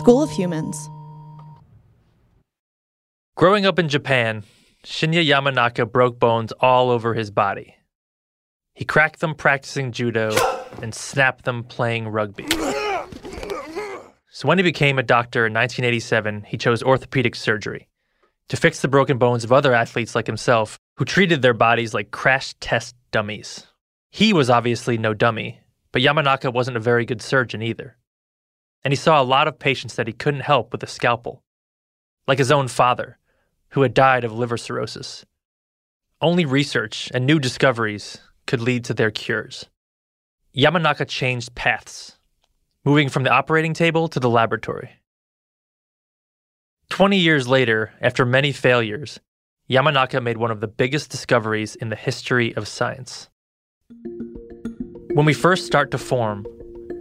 School of Humans. Growing up in Japan, Shinya Yamanaka broke bones all over his body. He cracked them practicing judo and snapped them playing rugby. So when he became a doctor in 1987, he chose orthopedic surgery to fix the broken bones of other athletes like himself who treated their bodies like crash test dummies. He was obviously no dummy, but Yamanaka wasn't a very good surgeon either. And he saw a lot of patients that he couldn't help with a scalpel, like his own father, who had died of liver cirrhosis. Only research and new discoveries could lead to their cures. Yamanaka changed paths, moving from the operating table to the laboratory. Twenty years later, after many failures, Yamanaka made one of the biggest discoveries in the history of science. When we first start to form,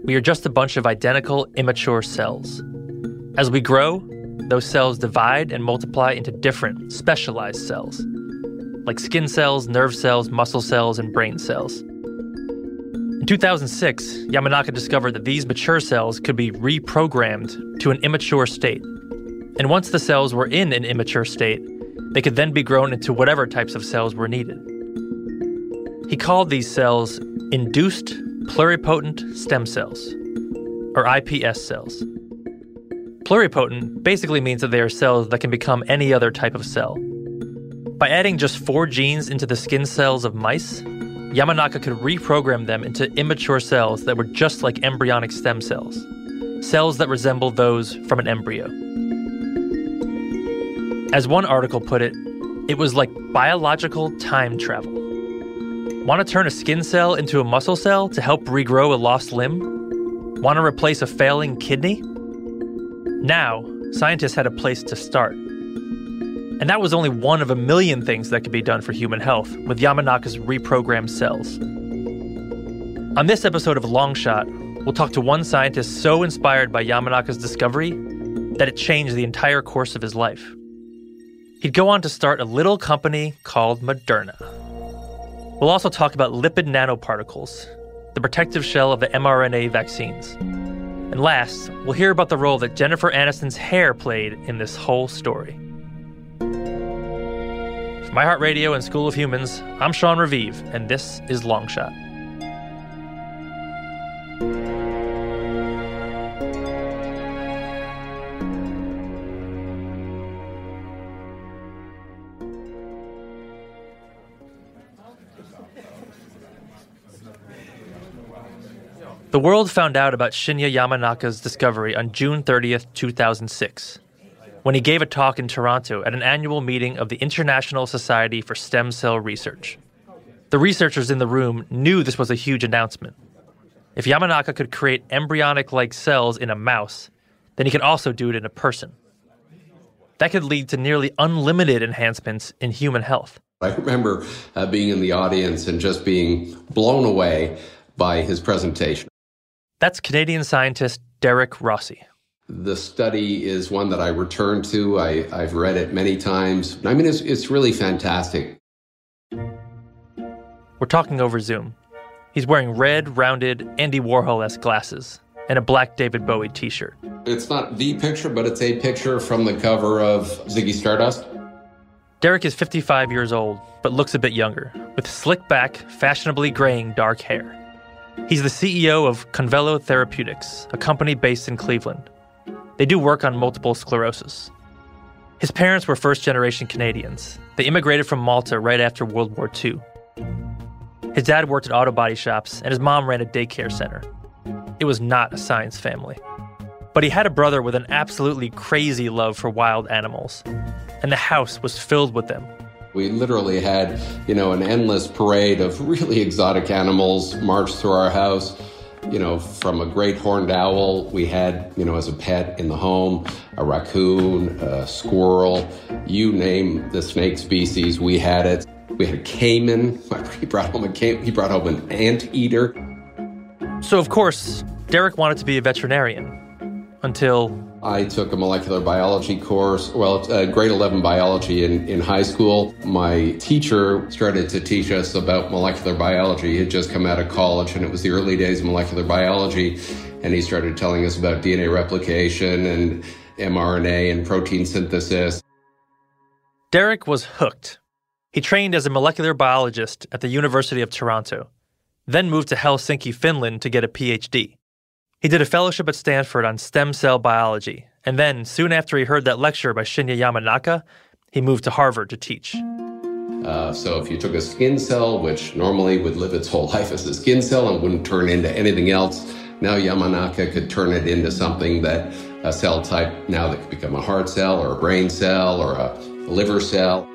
we are just a bunch of identical immature cells. As we grow, those cells divide and multiply into different, specialized cells, like skin cells, nerve cells, muscle cells, and brain cells. In 2006, Yamanaka discovered that these mature cells could be reprogrammed to an immature state. And once the cells were in an immature state, they could then be grown into whatever types of cells were needed. He called these cells induced pluripotent stem cells, or iPS cells. Pluripotent basically means that they are cells that can become any other type of cell. By adding just four genes into the skin cells of mice, Yamanaka could reprogram them into immature cells that were just like embryonic stem cells, cells that resemble those from an embryo. As one article put it, it was like biological time travel. Want to turn a skin cell into a muscle cell to help regrow a lost limb? Want to replace a failing kidney? Now, scientists had a place to start. And that was only one of a million things that could be done for human health with Yamanaka's reprogrammed cells. On this episode of Longshot, we'll talk to one scientist so inspired by Yamanaka's discovery that it changed the entire course of his life. He'd go on to start a little company called Moderna. We'll also talk about lipid nanoparticles, the protective shell of the mRNA vaccines. And last, we'll hear about the role that Jennifer Aniston's hair played in this whole story. From iHeartRadio and School of Humans, I'm Sean Revive, and this is Longshot. The world found out about Shinya Yamanaka's discovery on June 30th, 2006, when he gave a talk in Toronto at an annual meeting of the International Society for Stem Cell Research. The researchers in the room knew this was a huge announcement. If Yamanaka could create embryonic like cells in a mouse, then he could also do it in a person. That could lead to nearly unlimited enhancements in human health. I remember uh, being in the audience and just being blown away by his presentation. That's Canadian scientist Derek Rossi. The study is one that I return to. I, have read it many times. I mean, it's, it's really fantastic. We're talking over Zoom. He's wearing red, rounded, Andy Warhol esque glasses and a black David Bowie t shirt. It's not the picture, but it's a picture from the cover of Ziggy Stardust. Derek is 55 years old, but looks a bit younger, with slick back, fashionably graying dark hair. He's the CEO of Convelo Therapeutics, a company based in Cleveland. They do work on multiple sclerosis. His parents were first generation Canadians. They immigrated from Malta right after World War II. His dad worked at auto body shops, and his mom ran a daycare center. It was not a science family. But he had a brother with an absolutely crazy love for wild animals, and the house was filled with them. We literally had, you know, an endless parade of really exotic animals march through our house. You know, from a great horned owl we had, you know, as a pet in the home, a raccoon, a squirrel, you name the snake species, we had it. We had a caiman. He brought home a caiman. He brought home an anteater. So of course, Derek wanted to be a veterinarian until I took a molecular biology course, well, uh, grade 11 biology in, in high school. My teacher started to teach us about molecular biology. He had just come out of college, and it was the early days of molecular biology. And he started telling us about DNA replication and mRNA and protein synthesis. Derek was hooked. He trained as a molecular biologist at the University of Toronto, then moved to Helsinki, Finland to get a PhD. He did a fellowship at Stanford on stem cell biology, and then, soon after he heard that lecture by Shinya Yamanaka, he moved to Harvard to teach. Uh, so, if you took a skin cell, which normally would live its whole life as a skin cell and wouldn't turn into anything else, now Yamanaka could turn it into something that a cell type now that could become a heart cell or a brain cell or a liver cell.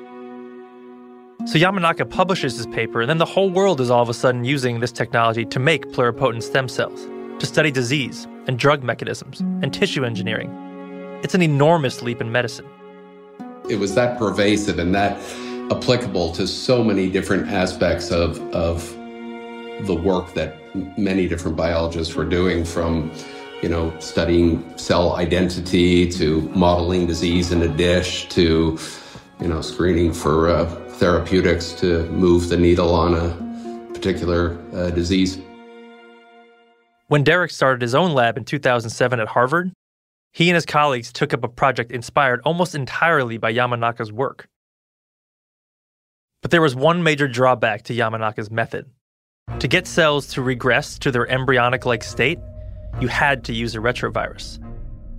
So Yamanaka publishes his paper, and then the whole world is all of a sudden using this technology to make pluripotent stem cells to study disease and drug mechanisms and tissue engineering. It's an enormous leap in medicine. It was that pervasive and that applicable to so many different aspects of, of the work that many different biologists were doing from you know studying cell identity to modeling disease in a dish to you know screening for uh, therapeutics to move the needle on a particular uh, disease when Derek started his own lab in 2007 at Harvard, he and his colleagues took up a project inspired almost entirely by Yamanaka's work. But there was one major drawback to Yamanaka's method. To get cells to regress to their embryonic like state, you had to use a retrovirus.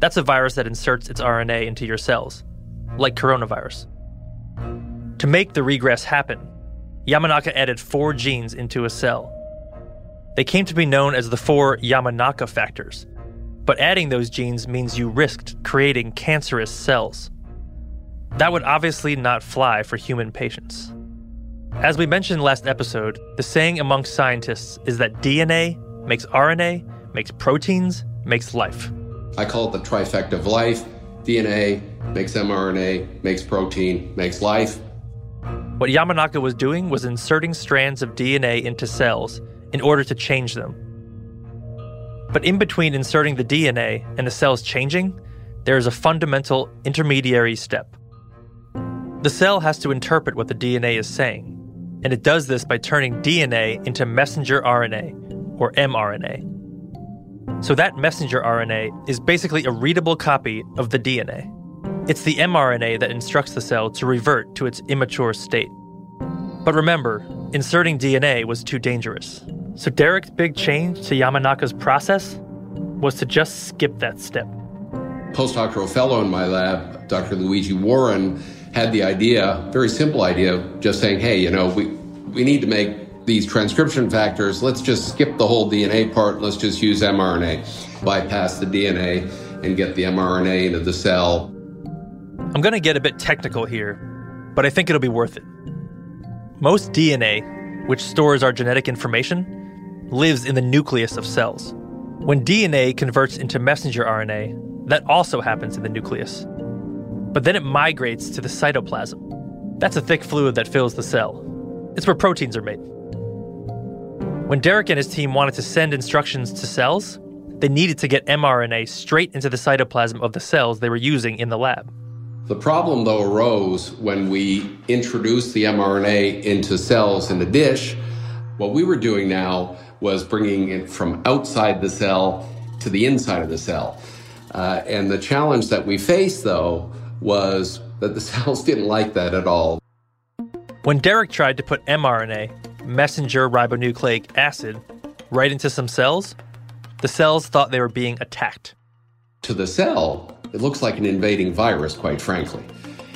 That's a virus that inserts its RNA into your cells, like coronavirus. To make the regress happen, Yamanaka added four genes into a cell they came to be known as the four Yamanaka factors. But adding those genes means you risked creating cancerous cells. That would obviously not fly for human patients. As we mentioned last episode, the saying amongst scientists is that DNA makes RNA, makes proteins, makes life. I call it the trifecta of life. DNA makes mRNA, makes protein, makes life. What Yamanaka was doing was inserting strands of DNA into cells in order to change them. But in between inserting the DNA and the cells changing, there is a fundamental intermediary step. The cell has to interpret what the DNA is saying, and it does this by turning DNA into messenger RNA, or mRNA. So that messenger RNA is basically a readable copy of the DNA. It's the mRNA that instructs the cell to revert to its immature state. But remember, inserting DNA was too dangerous. So Derek's big change to Yamanaka's process was to just skip that step. Postdoctoral fellow in my lab, Dr. Luigi Warren, had the idea, very simple idea, just saying, hey, you know, we, we need to make these transcription factors. Let's just skip the whole DNA part. Let's just use mRNA, bypass the DNA, and get the mRNA into the cell. I'm going to get a bit technical here, but I think it'll be worth it. Most DNA, which stores our genetic information, lives in the nucleus of cells. When DNA converts into messenger RNA, that also happens in the nucleus. But then it migrates to the cytoplasm. That's a thick fluid that fills the cell. It's where proteins are made. When Derek and his team wanted to send instructions to cells, they needed to get mRNA straight into the cytoplasm of the cells they were using in the lab. The problem, though, arose when we introduced the mRNA into cells in a dish. What we were doing now was bringing it from outside the cell to the inside of the cell. Uh, and the challenge that we faced, though, was that the cells didn't like that at all. When Derek tried to put mRNA, messenger ribonucleic acid, right into some cells, the cells thought they were being attacked. To the cell, it looks like an invading virus, quite frankly,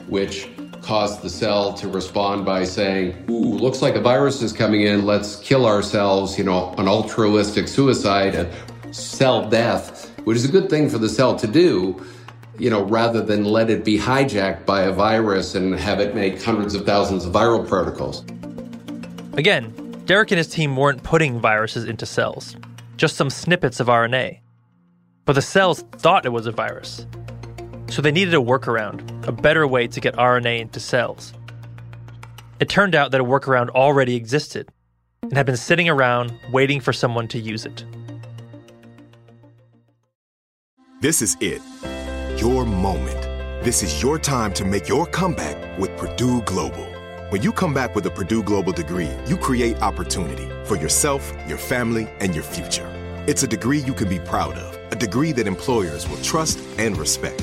which caused the cell to respond by saying, Ooh, looks like a virus is coming in, let's kill ourselves, you know, an altruistic suicide, a cell death, which is a good thing for the cell to do, you know, rather than let it be hijacked by a virus and have it make hundreds of thousands of viral particles. Again, Derek and his team weren't putting viruses into cells, just some snippets of RNA. But the cells thought it was a virus. So they needed a workaround, a better way to get RNA into cells. It turned out that a workaround already existed and had been sitting around waiting for someone to use it. This is it. Your moment. This is your time to make your comeback with Purdue Global. When you come back with a Purdue Global degree, you create opportunity for yourself, your family, and your future. It's a degree you can be proud of, a degree that employers will trust and respect.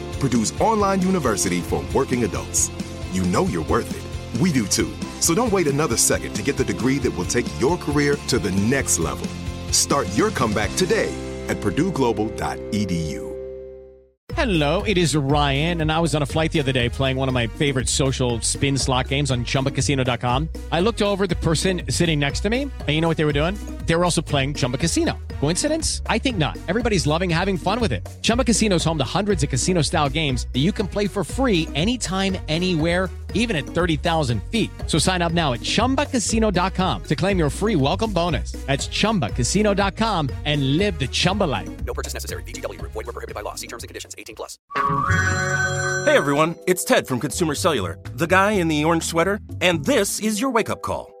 Purdue's online university for working adults. You know you're worth it. We do too. So don't wait another second to get the degree that will take your career to the next level. Start your comeback today at purdueglobal.edu. Hello, it is Ryan, and I was on a flight the other day playing one of my favorite social spin slot games on chumbacasino.com. I looked over the person sitting next to me, and you know what they were doing? They were also playing Chumba Casino. Coincidence? I think not. Everybody's loving having fun with it. Chumba Casino is home to hundreds of casino style games that you can play for free anytime, anywhere, even at 30,000 feet. So sign up now at chumbacasino.com to claim your free welcome bonus. That's chumbacasino.com and live the Chumba life. No purchase necessary. VGW, void, were prohibited by law. See terms and conditions 18 plus. Hey everyone, it's Ted from Consumer Cellular, the guy in the orange sweater, and this is your wake up call.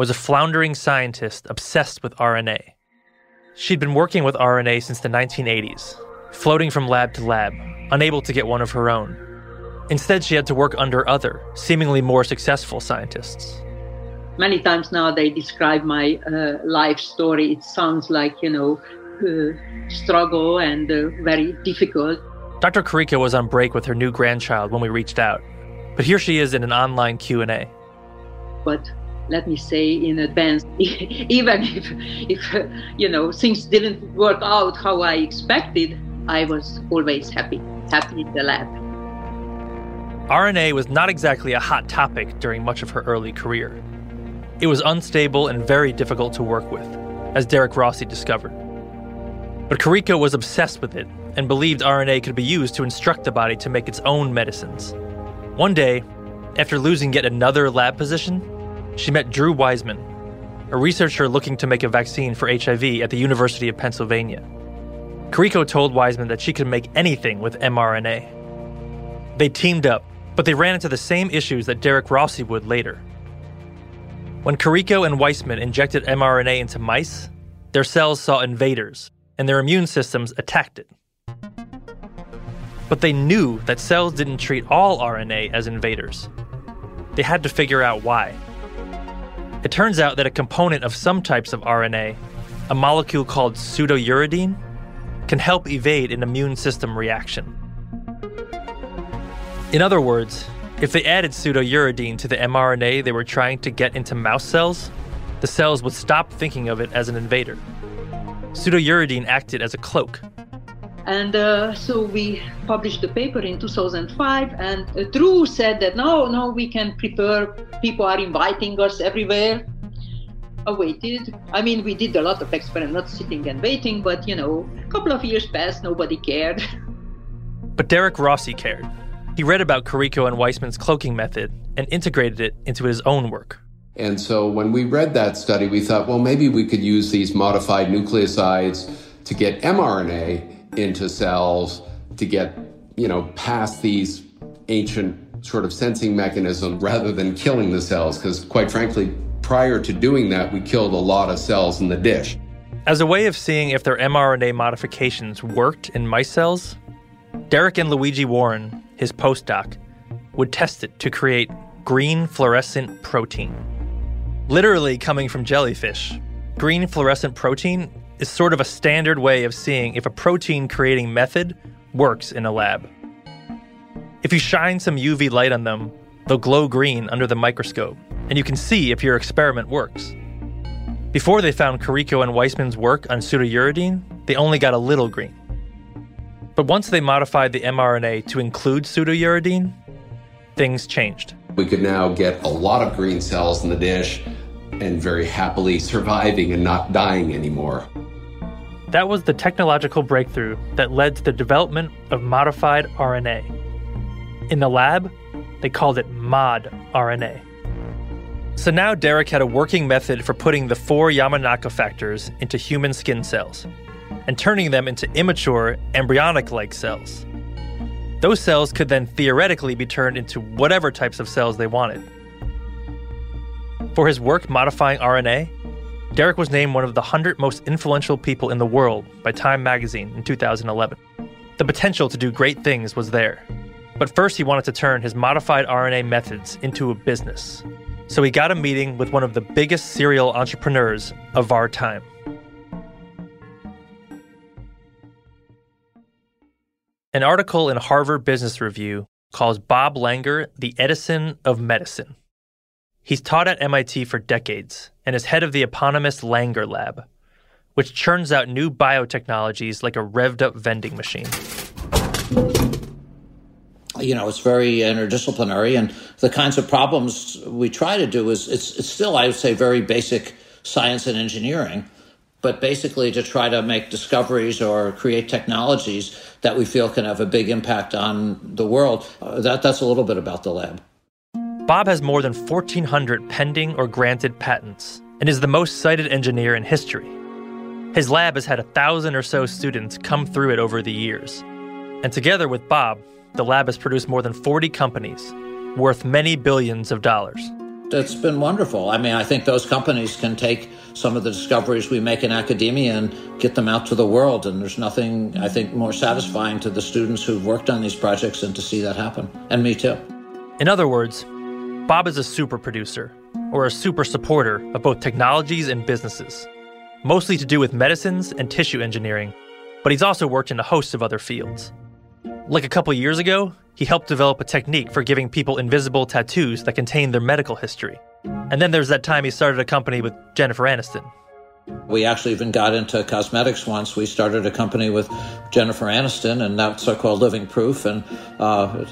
was a floundering scientist obsessed with RNA. She'd been working with RNA since the 1980s, floating from lab to lab, unable to get one of her own. Instead, she had to work under other, seemingly more successful scientists. Many times now they describe my uh, life story. It sounds like, you know, uh, struggle and uh, very difficult. Dr. Karikó was on break with her new grandchild when we reached out, but here she is in an online Q&A. But let me say in advance, even if, if you know things didn't work out how I expected, I was always happy, happy in the lab. RNA was not exactly a hot topic during much of her early career. It was unstable and very difficult to work with, as Derek Rossi discovered. But Karikó was obsessed with it and believed RNA could be used to instruct the body to make its own medicines. One day, after losing yet another lab position, she met Drew Weissman, a researcher looking to make a vaccine for HIV at the University of Pennsylvania. Karikó told Weissman that she could make anything with mRNA. They teamed up, but they ran into the same issues that Derek Rossi would later. When Karikó and Weissman injected mRNA into mice, their cells saw invaders, and their immune systems attacked it. But they knew that cells didn't treat all RNA as invaders. They had to figure out why. It turns out that a component of some types of RNA, a molecule called pseudouridine, can help evade an immune system reaction. In other words, if they added pseudouridine to the mRNA they were trying to get into mouse cells, the cells would stop thinking of it as an invader. Pseudouridine acted as a cloak. And uh, so we published the paper in 2005, and uh, Drew said that no, no, we can prepare. People are inviting us everywhere. I waited. I mean, we did a lot of experiments, not sitting and waiting, but you know, a couple of years passed, nobody cared. But Derek Rossi cared. He read about Kariko and Weissman's cloaking method and integrated it into his own work. And so when we read that study, we thought, well, maybe we could use these modified nucleosides to get mRNA into cells to get, you know, past these ancient sort of sensing mechanisms rather than killing the cells. Because quite frankly, prior to doing that, we killed a lot of cells in the dish. As a way of seeing if their mRNA modifications worked in mice cells, Derek and Luigi Warren, his postdoc, would test it to create green fluorescent protein. Literally coming from jellyfish, green fluorescent protein is sort of a standard way of seeing if a protein creating method works in a lab. If you shine some UV light on them, they'll glow green under the microscope, and you can see if your experiment works. Before they found Kariko and Weissman's work on pseudouridine, they only got a little green. But once they modified the mRNA to include pseudouridine, things changed. We could now get a lot of green cells in the dish and very happily surviving and not dying anymore. That was the technological breakthrough that led to the development of modified RNA. In the lab, they called it MOD RNA. So now Derek had a working method for putting the four Yamanaka factors into human skin cells and turning them into immature, embryonic like cells. Those cells could then theoretically be turned into whatever types of cells they wanted. For his work modifying RNA, Derek was named one of the 100 most influential people in the world by Time magazine in 2011. The potential to do great things was there. But first, he wanted to turn his modified RNA methods into a business. So he got a meeting with one of the biggest serial entrepreneurs of our time. An article in Harvard Business Review calls Bob Langer the Edison of medicine. He's taught at MIT for decades and is head of the eponymous Langer Lab, which churns out new biotechnologies like a revved up vending machine. You know, it's very interdisciplinary, and the kinds of problems we try to do is it's, it's still, I would say, very basic science and engineering, but basically to try to make discoveries or create technologies that we feel can have a big impact on the world. Uh, that, that's a little bit about the lab. Bob has more than 1,400 pending or granted patents and is the most cited engineer in history. His lab has had a thousand or so students come through it over the years. And together with Bob, the lab has produced more than 40 companies, worth many billions of dollars. It's been wonderful. I mean, I think those companies can take some of the discoveries we make in academia and get them out to the world. And there's nothing, I think, more satisfying to the students who've worked on these projects than to see that happen. And me too. In other words, Bob is a super producer, or a super supporter of both technologies and businesses, mostly to do with medicines and tissue engineering, but he's also worked in a host of other fields. Like a couple years ago, he helped develop a technique for giving people invisible tattoos that contain their medical history. And then there's that time he started a company with Jennifer Aniston. We actually even got into cosmetics once. We started a company with Jennifer Aniston, and that's so called Living Proof. And uh,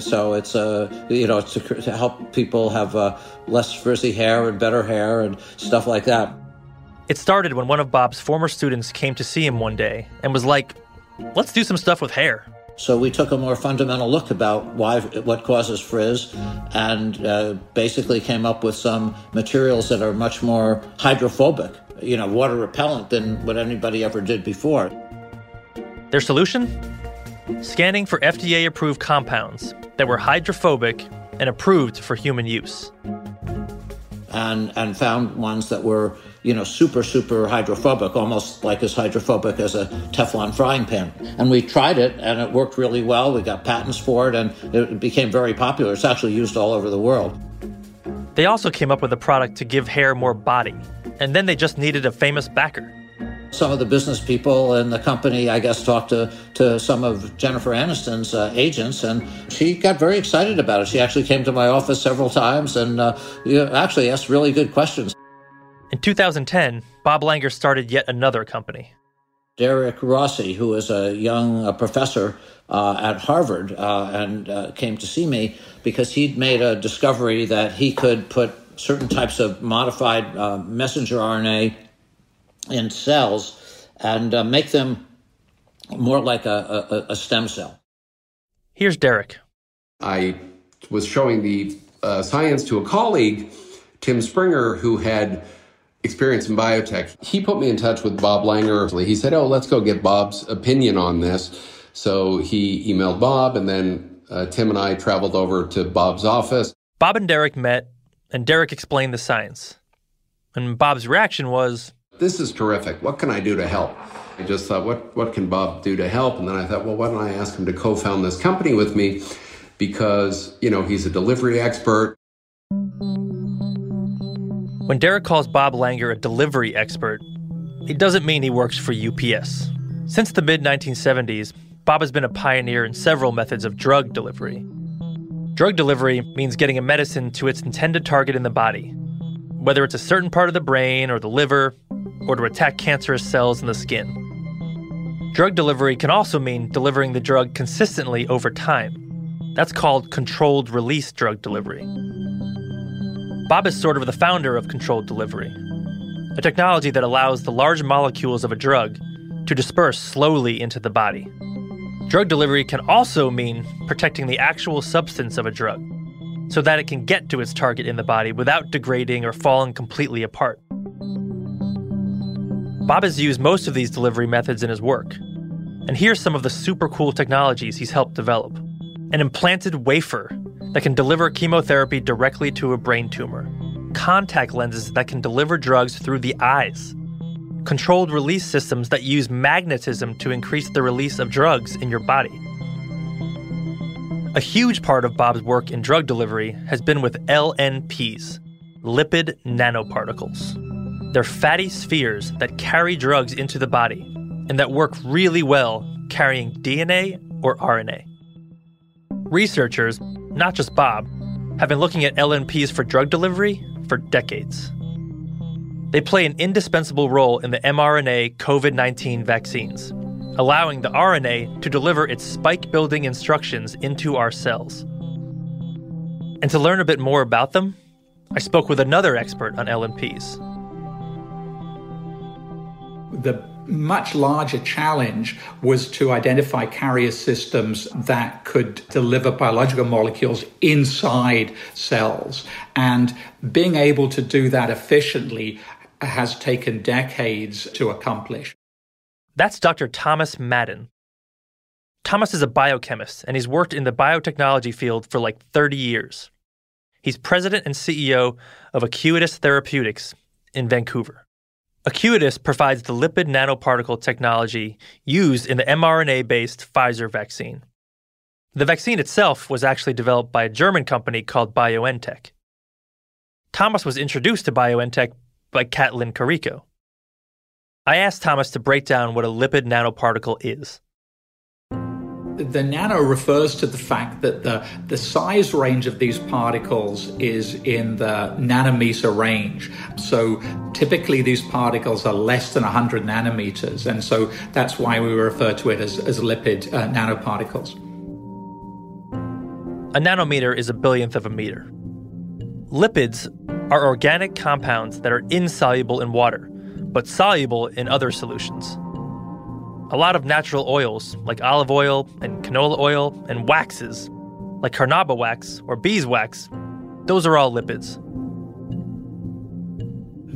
so it's uh, you know to, to help people have uh, less frizzy hair and better hair and stuff like that. It started when one of Bob's former students came to see him one day and was like, "Let's do some stuff with hair." So we took a more fundamental look about why what causes frizz, and uh, basically came up with some materials that are much more hydrophobic, you know, water repellent than what anybody ever did before. Their solution? Scanning for FDA approved compounds that were hydrophobic and approved for human use. And, and found ones that were, you know, super, super hydrophobic, almost like as hydrophobic as a Teflon frying pan. And we tried it and it worked really well. We got patents for it and it became very popular. It's actually used all over the world. They also came up with a product to give hair more body, and then they just needed a famous backer. Some of the business people in the company, I guess, talked to, to some of Jennifer Aniston's uh, agents, and she got very excited about it. She actually came to my office several times and uh, actually asked really good questions. In 2010, Bob Langer started yet another company. Derek Rossi, who is a young uh, professor uh, at Harvard, uh, and uh, came to see me because he'd made a discovery that he could put certain types of modified uh, messenger RNA in cells and uh, make them more like a, a, a, stem cell. Here's Derek. I was showing the uh, science to a colleague, Tim Springer, who had experience in biotech. He put me in touch with Bob Langer. He said, Oh, let's go get Bob's opinion on this. So he emailed Bob, and then uh, Tim and I traveled over to Bob's office. Bob and Derek met, and Derek explained the science. And Bob's reaction was, this is terrific. What can I do to help? I just thought, what, what can Bob do to help? And then I thought, well, why don't I ask him to co found this company with me? Because, you know, he's a delivery expert. When Derek calls Bob Langer a delivery expert, it doesn't mean he works for UPS. Since the mid 1970s, Bob has been a pioneer in several methods of drug delivery. Drug delivery means getting a medicine to its intended target in the body, whether it's a certain part of the brain or the liver, or to attack cancerous cells in the skin. Drug delivery can also mean delivering the drug consistently over time. That's called controlled release drug delivery. Bob is sort of the founder of controlled delivery, a technology that allows the large molecules of a drug to disperse slowly into the body. Drug delivery can also mean protecting the actual substance of a drug so that it can get to its target in the body without degrading or falling completely apart. Bob has used most of these delivery methods in his work. And here's some of the super cool technologies he's helped develop an implanted wafer that can deliver chemotherapy directly to a brain tumor, contact lenses that can deliver drugs through the eyes, controlled release systems that use magnetism to increase the release of drugs in your body. A huge part of Bob's work in drug delivery has been with LNPs, lipid nanoparticles. They're fatty spheres that carry drugs into the body and that work really well carrying DNA or RNA. Researchers, not just Bob, have been looking at LNPs for drug delivery for decades. They play an indispensable role in the mRNA COVID 19 vaccines, allowing the RNA to deliver its spike building instructions into our cells. And to learn a bit more about them, I spoke with another expert on LNPs, the much larger challenge was to identify carrier systems that could deliver biological molecules inside cells. And being able to do that efficiently has taken decades to accomplish. That's Dr. Thomas Madden. Thomas is a biochemist and he's worked in the biotechnology field for like 30 years. He's president and CEO of Acuitas Therapeutics in Vancouver. Acuitas provides the lipid nanoparticle technology used in the mRNA based Pfizer vaccine. The vaccine itself was actually developed by a German company called BioNTech. Thomas was introduced to BioNTech by Katalin Karikó. I asked Thomas to break down what a lipid nanoparticle is the nano refers to the fact that the, the size range of these particles is in the nanometer range. So typically these particles are less than 100 nanometers. And so that's why we refer to it as, as lipid uh, nanoparticles. A nanometer is a billionth of a meter. Lipids are organic compounds that are insoluble in water, but soluble in other solutions. A lot of natural oils, like olive oil and canola oil, and waxes, like carnauba wax or beeswax, those are all lipids.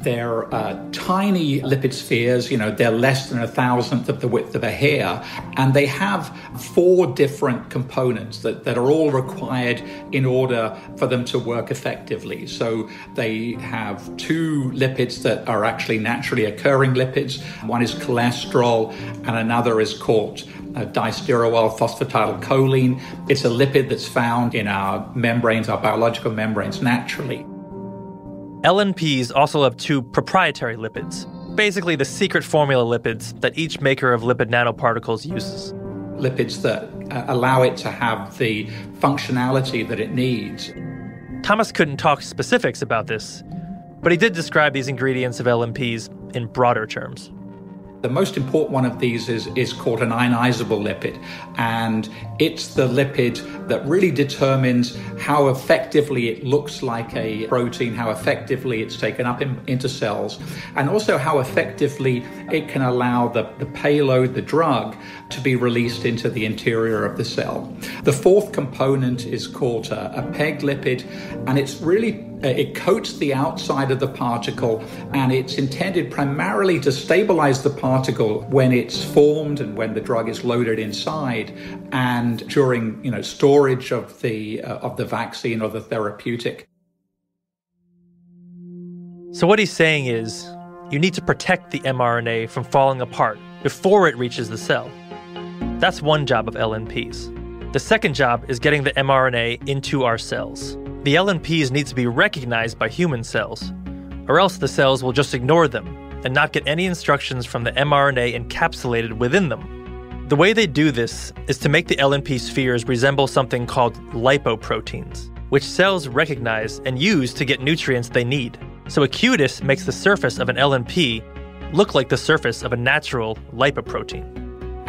They're uh, tiny lipid spheres, you know, they're less than a thousandth of the width of a hair, and they have four different components that, that are all required in order for them to work effectively. So they have two lipids that are actually naturally occurring lipids. One is cholesterol, and another is called uh, distearoyl phosphatidylcholine. It's a lipid that's found in our membranes, our biological membranes, naturally. LNPs also have two proprietary lipids, basically the secret formula lipids that each maker of lipid nanoparticles uses. Lipids that uh, allow it to have the functionality that it needs. Thomas couldn't talk specifics about this, but he did describe these ingredients of LNPs in broader terms. The most important one of these is, is called an ionizable lipid, and it's the lipid that really determines how effectively it looks like a protein, how effectively it's taken up in, into cells, and also how effectively it can allow the, the payload, the drug, to be released into the interior of the cell. The fourth component is called a, a PEG lipid, and it's really uh, it coats the outside of the particle and it's intended primarily to stabilize the particle when it's formed and when the drug is loaded inside and during you know storage of the uh, of the vaccine or the therapeutic so what he's saying is you need to protect the mRNA from falling apart before it reaches the cell that's one job of LNPs the second job is getting the mRNA into our cells the LNPs need to be recognized by human cells, or else the cells will just ignore them and not get any instructions from the mRNA encapsulated within them. The way they do this is to make the LNP spheres resemble something called lipoproteins, which cells recognize and use to get nutrients they need. So Acuitas makes the surface of an LNP look like the surface of a natural lipoprotein.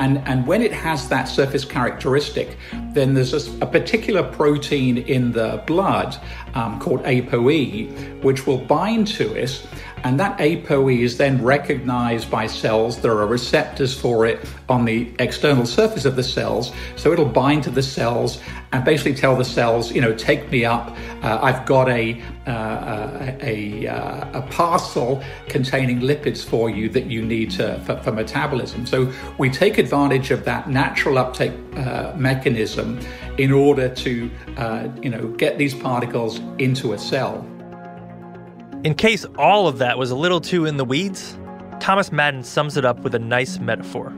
And, and when it has that surface characteristic, then there's a, a particular protein in the blood um, called ApoE, which will bind to it. And that ApoE is then recognized by cells. There are receptors for it on the external surface of the cells. So it'll bind to the cells and basically tell the cells, you know, take me up. Uh, I've got a, uh, a, a, a, parcel containing lipids for you that you need to, for, for metabolism. So we take advantage of that natural uptake uh, mechanism in order to, uh, you know, get these particles into a cell. In case all of that was a little too in the weeds, Thomas Madden sums it up with a nice metaphor.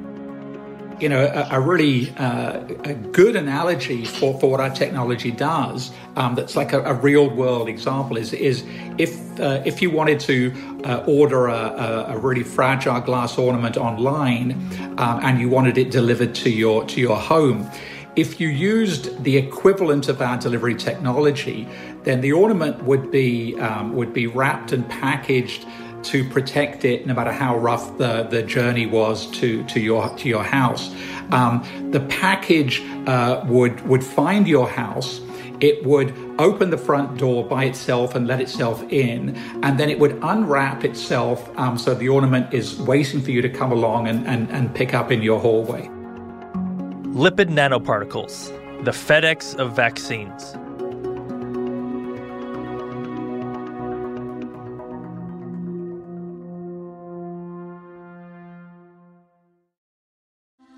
You know, a, a really uh, a good analogy for, for what our technology does, um, that's like a, a, real world example, is, is if, uh, if you wanted to uh, order a, a, really fragile glass ornament online um, and you wanted it delivered to your, to your home, if you used the equivalent of our delivery technology, then the ornament would be um, would be wrapped and packaged to protect it, no matter how rough the, the journey was to, to your to your house. Um, the package uh, would would find your house. It would open the front door by itself and let itself in, and then it would unwrap itself um, so the ornament is waiting for you to come along and, and, and pick up in your hallway. Lipid nanoparticles, the FedEx of vaccines.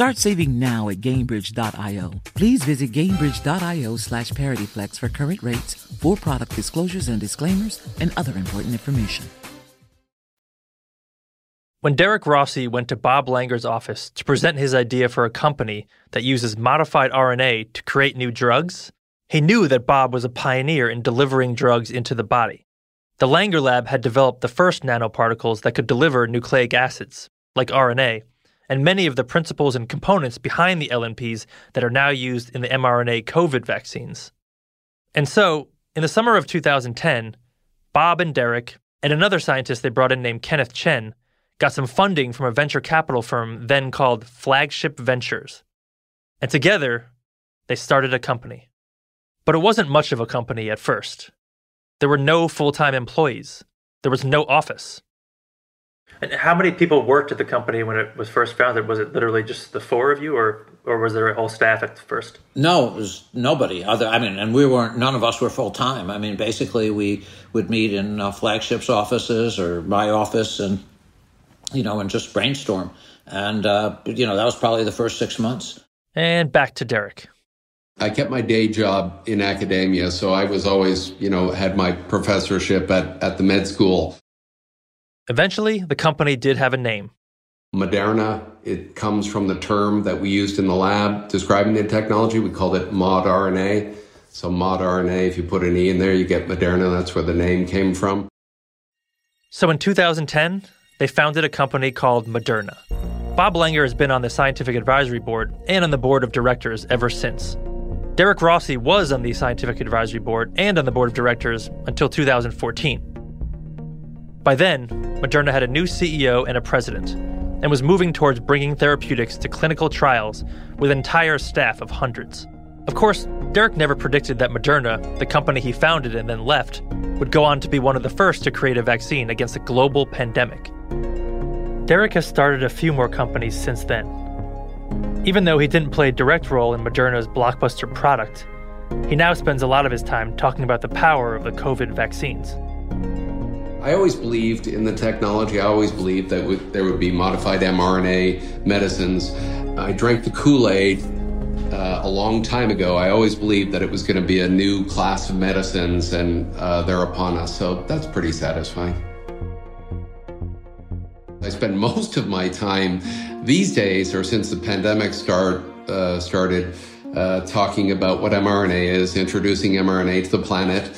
Start saving now at Gainbridge.io. Please visit Gainbridge.io slash ParityFlex for current rates, for product disclosures and disclaimers, and other important information. When Derrick Rossi went to Bob Langer's office to present his idea for a company that uses modified RNA to create new drugs, he knew that Bob was a pioneer in delivering drugs into the body. The Langer lab had developed the first nanoparticles that could deliver nucleic acids, like RNA, and many of the principles and components behind the LNPs that are now used in the mRNA COVID vaccines. And so, in the summer of 2010, Bob and Derrick, and another scientist they brought in named Kenneth Chien, got some funding from a venture capital firm then called Flagship Ventures. And together, they started a company. But it wasn't much of a company at first. There were no full time employees, there was no office. And how many people worked at the company when it was first founded? Was it literally just the four of you, or or was there a whole staff at first? No, it was nobody. Other, I mean, and we weren't. None of us were full time. I mean, basically, we would meet in uh, flagships offices or my office, and you know, and just brainstorm. And uh, you know, that was probably the first six months. And back to Derrick. I kept my day job in academia, so I was always, you know, had my professorship at, at the med school. Eventually, the company did have a name. Moderna, it comes from the term that we used in the lab describing the technology. We called it mod RNA. So, mod RNA, if you put an E in there, you get Moderna. That's where the name came from. So, in 2010, they founded a company called Moderna. Bob Langer has been on the scientific advisory board and on the board of directors ever since. Derrick Rossi was on the scientific advisory board and on the board of directors until 2014. By then, Moderna had a new CEO and a president, and was moving towards bringing therapeutics to clinical trials with an entire staff of hundreds. Of course, Derrick never predicted that Moderna, the company he founded and then left, would go on to be one of the first to create a vaccine against a global pandemic. Derrick has started a few more companies since then. Even though he didn't play a direct role in Moderna's blockbuster product, he now spends a lot of his time talking about the power of the COVID vaccines. I always believed in the technology. I always believed that w- there would be modified mRNA medicines. I drank the Kool Aid uh, a long time ago. I always believed that it was going to be a new class of medicines, and uh, they're upon us. So that's pretty satisfying. I spend most of my time these days, or since the pandemic start uh, started, uh, talking about what mRNA is, introducing mRNA to the planet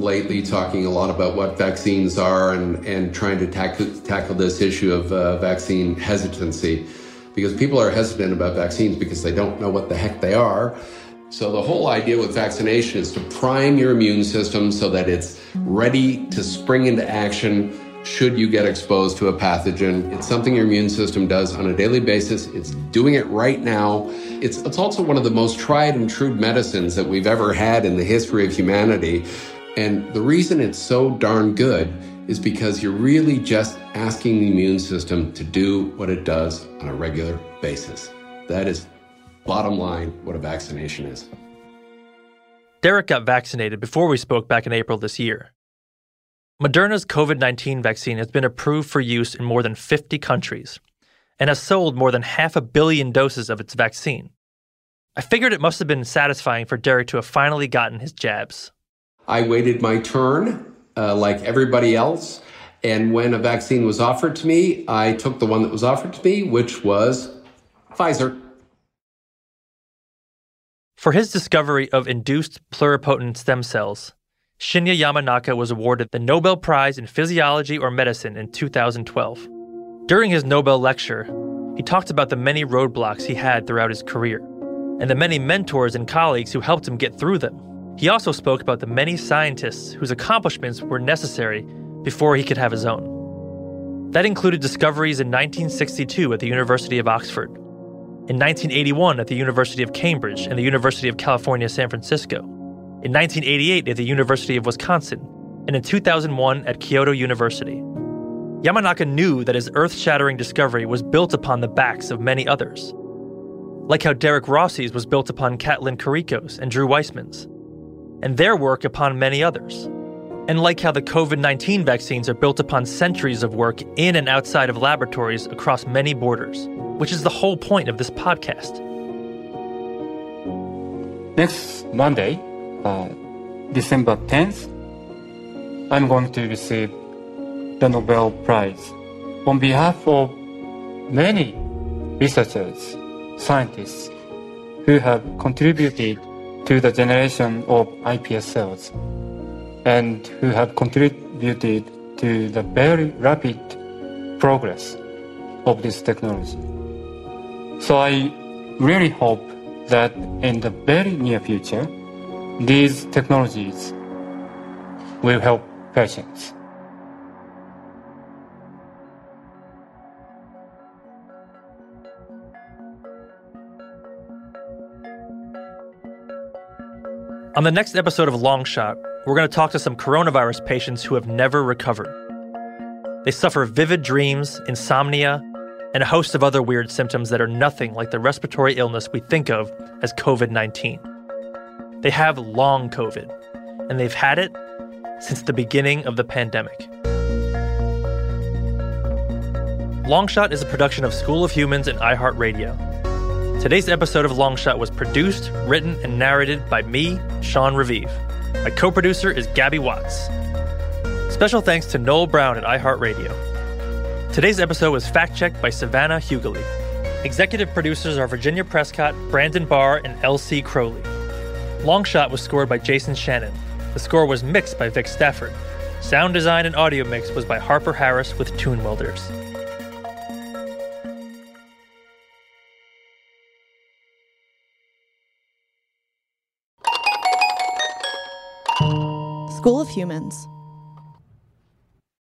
lately talking a lot about what vaccines are and, and trying to tackle, tackle this issue of uh, vaccine hesitancy. Because people are hesitant about vaccines because they don't know what the heck they are. So, the whole idea with vaccination is to prime your immune system so that it's ready to spring into action should you get exposed to a pathogen. It's something your immune system does on a daily basis. It's doing it right now. It's, it's also one of the most tried and true medicines that we've ever had in the history of humanity. And the reason it's so darn good is because you're really just asking the immune system to do what it does on a regular basis. That is, bottom line, what a vaccination is. Derrick got vaccinated before we spoke back in April this year. Moderna's COVID 19 vaccine has been approved for use in more than 50 countries and has sold more than half a billion doses of its vaccine. I figured it must have been satisfying for Derrick to have finally gotten his jabs. I waited my turn uh, like everybody else. And when a vaccine was offered to me, I took the one that was offered to me, which was Pfizer. For his discovery of induced pluripotent stem cells, Shinya Yamanaka was awarded the Nobel Prize in Physiology or Medicine in 2012. During his Nobel lecture, he he talked about the many roadblocks he had throughout his career and the many mentors and colleagues who helped him get through them. He also spoke about the many scientists whose accomplishments were necessary before he could have his own. That included discoveries in 1962 at the University of Oxford, in 1981 at the University of Cambridge and the University of California, San Francisco, in 1988 at the University of Wisconsin, and in 2001 at Kyoto University. Yamanaka knew that his earth shattering discovery was built upon the backs of many others. Like how Derrick Rossi's was built upon Katalin Karikó's and Drew Weissman's, and their work upon many others. And like how the COVID 19 vaccines are built upon centuries of work in and outside of laboratories across many borders, which is the whole point of this podcast. Next Monday, uh, December 10th, I'm going to receive the Nobel Prize on behalf of many researchers, scientists who have contributed to the generation of iPS cells and who have contributed to the very rapid progress of this technology. So I really hope that in the very near future, these technologies will help patients. On the next episode of Long Shot, we're going to talk to some coronavirus patients who have never recovered. They suffer vivid dreams, insomnia, and a host of other weird symptoms that are nothing like the respiratory illness we think of as COVID 19. They have long COVID, and they've had it since the beginning of the pandemic. Longshot is a production of School of Humans and iHeartRadio. Today's episode of Longshot was produced, written, and narrated by me, Sean Revive. My co producer is Gabby Watts. Special thanks to Noel Brown at iHeartRadio. Today's episode was fact checked by Savannah Hughley. Executive producers are Virginia Prescott, Brandon Barr, and L.C. Crowley. Longshot was scored by Jason Shannon. The score was mixed by Vic Stafford. Sound design and audio mix was by Harper Harris with Tune Welders. Humans.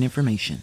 information.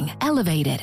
elevated.